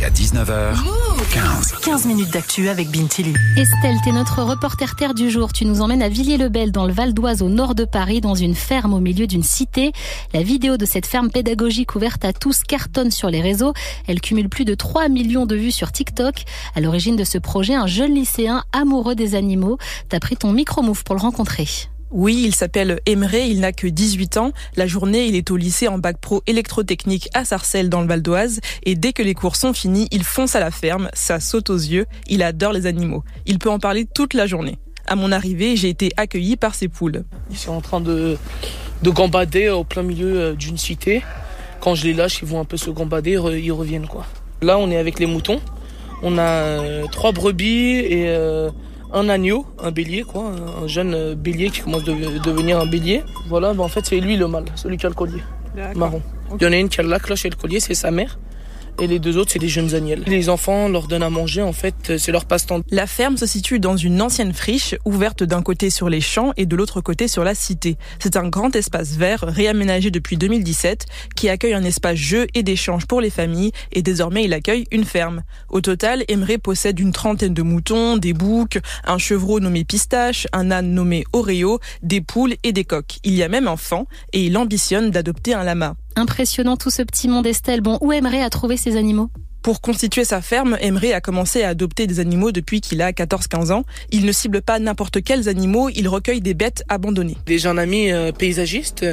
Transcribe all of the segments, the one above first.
Jusqu'à 19h, 15. 15 minutes d'actu avec Bintili. Estelle, t'es notre reporter terre du jour. Tu nous emmènes à Villiers-le-Bel dans le Val d'Oise au nord de Paris dans une ferme au milieu d'une cité. La vidéo de cette ferme pédagogique ouverte à tous cartonne sur les réseaux. Elle cumule plus de 3 millions de vues sur TikTok. À l'origine de ce projet, un jeune lycéen amoureux des animaux. T'as pris ton micro-move pour le rencontrer. Oui, il s'appelle Emre, il n'a que 18 ans. La journée, il est au lycée en bac pro électrotechnique à Sarcelles dans le Val d'Oise. Et dès que les cours sont finis, il fonce à la ferme, ça saute aux yeux. Il adore les animaux. Il peut en parler toute la journée. À mon arrivée, j'ai été accueilli par ses poules. Ils sont en train de, de gambader au plein milieu euh, d'une cité. Quand je les lâche, ils vont un peu se gambader, ils reviennent quoi. Là, on est avec les moutons. On a euh, trois brebis et euh, un agneau, un bélier, quoi, un jeune bélier qui commence à devenir un bélier. Voilà, ben en fait, c'est lui le mâle, celui qui a le collier marron. Il y en a une qui a la cloche et le collier, c'est sa mère et les deux autres, c'est des jeunes agnelles. Les enfants leur donnent à manger, en fait, c'est leur passe-temps. La ferme se situe dans une ancienne friche, ouverte d'un côté sur les champs et de l'autre côté sur la cité. C'est un grand espace vert, réaménagé depuis 2017, qui accueille un espace jeu et d'échange pour les familles, et désormais il accueille une ferme. Au total, Emery possède une trentaine de moutons, des boucs, un chevreau nommé Pistache, un âne nommé Oreo, des poules et des coqs. Il y a même un fan, et il ambitionne d'adopter un lama. Impressionnant tout ce petit monde Estelle. Bon, où aimerait à trouver ces animaux? Pour constituer sa ferme, Emery a commencé à adopter des animaux depuis qu'il a 14-15 ans. Il ne cible pas n'importe quels animaux, il recueille des bêtes abandonnées. J'ai un ami euh, paysagiste,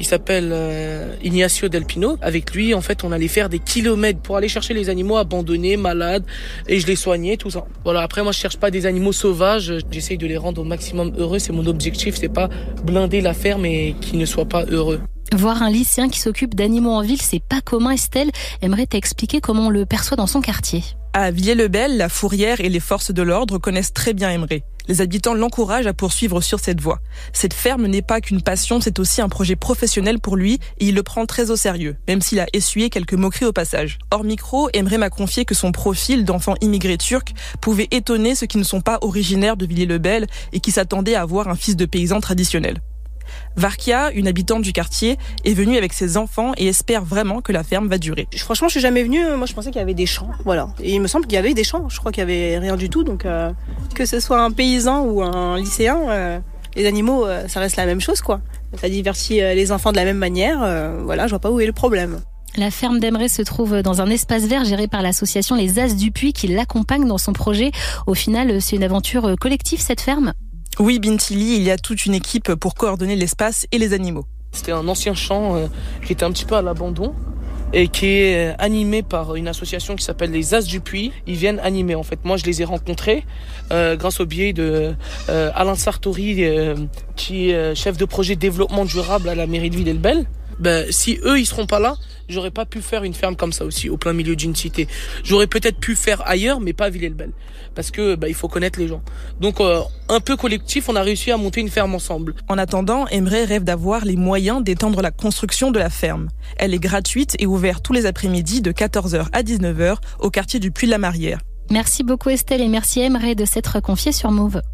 il s'appelle euh, Ignacio Del Pino. Avec lui, en fait, on allait faire des kilomètres pour aller chercher les animaux abandonnés, malades, et je les soignais, tout ça. Voilà, après, moi, je cherche pas des animaux sauvages, j'essaye de les rendre au maximum heureux, c'est mon objectif, c'est pas blinder la ferme et qu'ils ne soient pas heureux. Voir un lycéen qui s'occupe d'animaux en ville, c'est pas commun. Estelle aimerait t'expliquer comment on le perçoit dans son quartier. À Villiers-le-Bel, la Fourrière et les forces de l'ordre connaissent très bien Emery. Les habitants l'encouragent à poursuivre sur cette voie. Cette ferme n'est pas qu'une passion, c'est aussi un projet professionnel pour lui et il le prend très au sérieux, même s'il a essuyé quelques moqueries au passage. Hors micro, Emery m'a confié que son profil d'enfant immigré turc pouvait étonner ceux qui ne sont pas originaires de Villiers-le-Bel et qui s'attendaient à avoir un fils de paysan traditionnel. Varkia, une habitante du quartier, est venue avec ses enfants et espère vraiment que la ferme va durer. Franchement, je suis jamais venue. Moi, je pensais qu'il y avait des champs, voilà. Et il me semble qu'il y avait des champs. Je crois qu'il y avait rien du tout. Donc, euh, que ce soit un paysan ou un lycéen, euh, les animaux, euh, ça reste la même chose, quoi. Ça divertit les enfants de la même manière. voilà, je vois pas où est le problème. La ferme d'Emery se trouve dans un espace vert géré par l'association Les As du Puy qui l'accompagne dans son projet. Au final, c'est une aventure collective cette ferme oui, Bintili, il y a toute une équipe pour coordonner l'espace et les animaux. C'était un ancien champ euh, qui était un petit peu à l'abandon et qui est euh, animé par une association qui s'appelle les As du Puy. Ils viennent animer en fait. Moi, je les ai rencontrés euh, grâce au biais de Alain Sartori, qui est chef de projet développement durable à la mairie de Villers-le-Bel ben, si eux ils seront pas là, j'aurais pas pu faire une ferme comme ça aussi au plein milieu d'une cité. J'aurais peut-être pu faire ailleurs, mais pas à Villers-le-Bel, parce que ben, il faut connaître les gens. Donc euh, un peu collectif, on a réussi à monter une ferme ensemble. En attendant, Emre rêve d'avoir les moyens d'étendre la construction de la ferme. Elle est gratuite et ouverte tous les après-midi de 14h à 19h au quartier du Puy de la Marière. Merci beaucoup Estelle et merci Emre de s'être confiée sur Move.